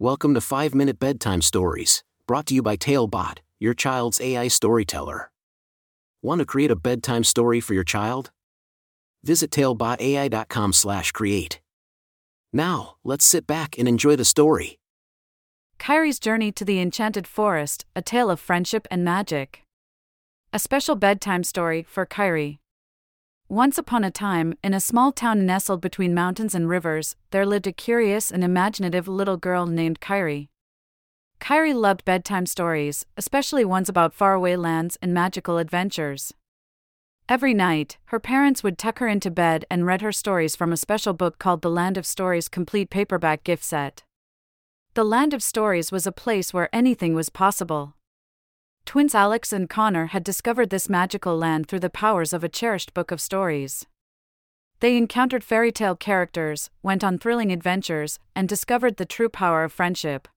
Welcome to 5 Minute Bedtime Stories, brought to you by Talebot, your child's AI storyteller. Want to create a bedtime story for your child? Visit talebotai.com/create. Now, let's sit back and enjoy the story. Kyrie's Journey to the Enchanted Forest: A Tale of Friendship and Magic. A special bedtime story for Kyrie. Once upon a time, in a small town nestled between mountains and rivers, there lived a curious and imaginative little girl named Kyrie. Kyrie loved bedtime stories, especially ones about faraway lands and magical adventures. Every night, her parents would tuck her into bed and read her stories from a special book called The Land of Stories Complete Paperback Gift Set. The Land of Stories was a place where anything was possible. Twins Alex and Connor had discovered this magical land through the powers of a cherished book of stories. They encountered fairy tale characters, went on thrilling adventures, and discovered the true power of friendship.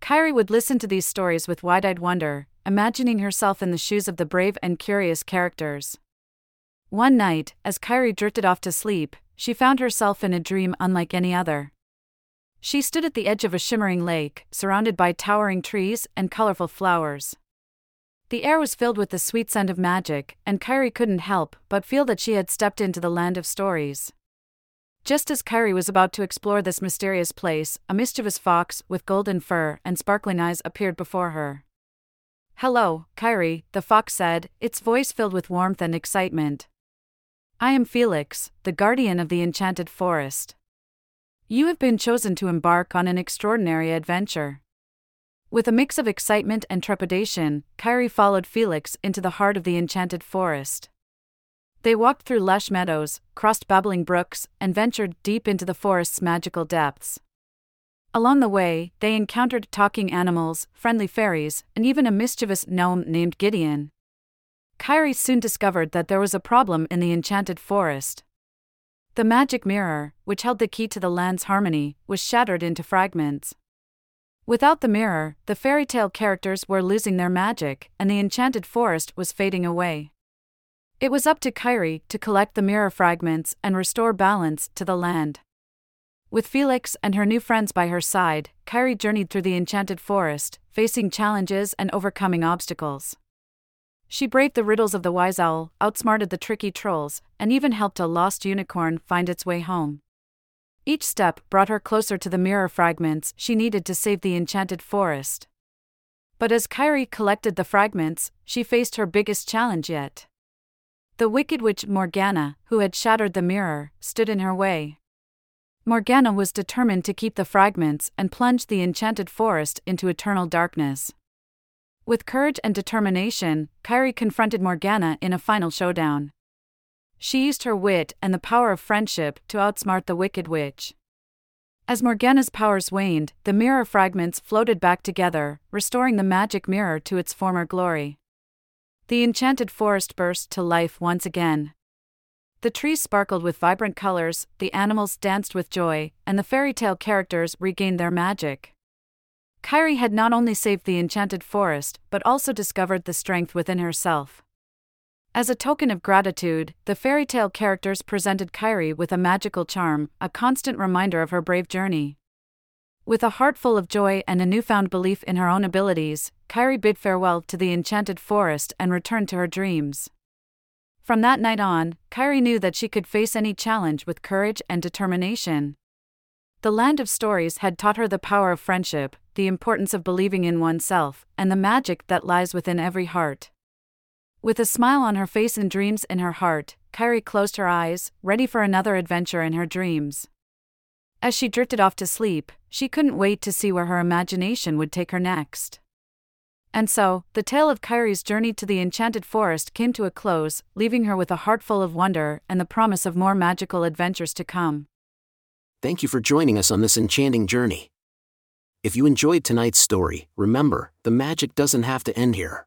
Kyrie would listen to these stories with wide eyed wonder, imagining herself in the shoes of the brave and curious characters. One night, as Kyrie drifted off to sleep, she found herself in a dream unlike any other. She stood at the edge of a shimmering lake, surrounded by towering trees and colorful flowers. The air was filled with the sweet scent of magic, and Kyrie couldn't help but feel that she had stepped into the land of stories. Just as Kyrie was about to explore this mysterious place, a mischievous fox with golden fur and sparkling eyes appeared before her. Hello, Kyrie, the fox said, its voice filled with warmth and excitement. I am Felix, the guardian of the enchanted forest. You have been chosen to embark on an extraordinary adventure. With a mix of excitement and trepidation, Kyrie followed Felix into the heart of the enchanted forest. They walked through lush meadows, crossed babbling brooks, and ventured deep into the forest's magical depths. Along the way, they encountered talking animals, friendly fairies, and even a mischievous gnome named Gideon. Kyrie soon discovered that there was a problem in the enchanted forest. The magic mirror, which held the key to the land's harmony, was shattered into fragments. Without the mirror, the fairy tale characters were losing their magic, and the enchanted forest was fading away. It was up to Kyrie to collect the mirror fragments and restore balance to the land. With Felix and her new friends by her side, Kyrie journeyed through the enchanted forest, facing challenges and overcoming obstacles. She braved the riddles of the wise owl, outsmarted the tricky trolls, and even helped a lost unicorn find its way home. Each step brought her closer to the mirror fragments she needed to save the enchanted forest. But as Kyrie collected the fragments, she faced her biggest challenge yet. The wicked witch Morgana, who had shattered the mirror, stood in her way. Morgana was determined to keep the fragments and plunge the enchanted forest into eternal darkness. With courage and determination, Kyrie confronted Morgana in a final showdown. She used her wit and the power of friendship to outsmart the Wicked Witch. As Morgana's powers waned, the mirror fragments floated back together, restoring the magic mirror to its former glory. The enchanted forest burst to life once again. The trees sparkled with vibrant colors, the animals danced with joy, and the fairy tale characters regained their magic. Kyrie had not only saved the enchanted forest, but also discovered the strength within herself. As a token of gratitude, the fairy tale characters presented Kyrie with a magical charm, a constant reminder of her brave journey. With a heart full of joy and a newfound belief in her own abilities, Kyrie bid farewell to the enchanted forest and returned to her dreams. From that night on, Kyrie knew that she could face any challenge with courage and determination. The land of stories had taught her the power of friendship, the importance of believing in oneself, and the magic that lies within every heart. With a smile on her face and dreams in her heart, Kyrie closed her eyes, ready for another adventure in her dreams. As she drifted off to sleep, she couldn't wait to see where her imagination would take her next. And so, the tale of Kyrie's journey to the enchanted forest came to a close, leaving her with a heart full of wonder and the promise of more magical adventures to come. Thank you for joining us on this enchanting journey. If you enjoyed tonight's story, remember, the magic doesn't have to end here.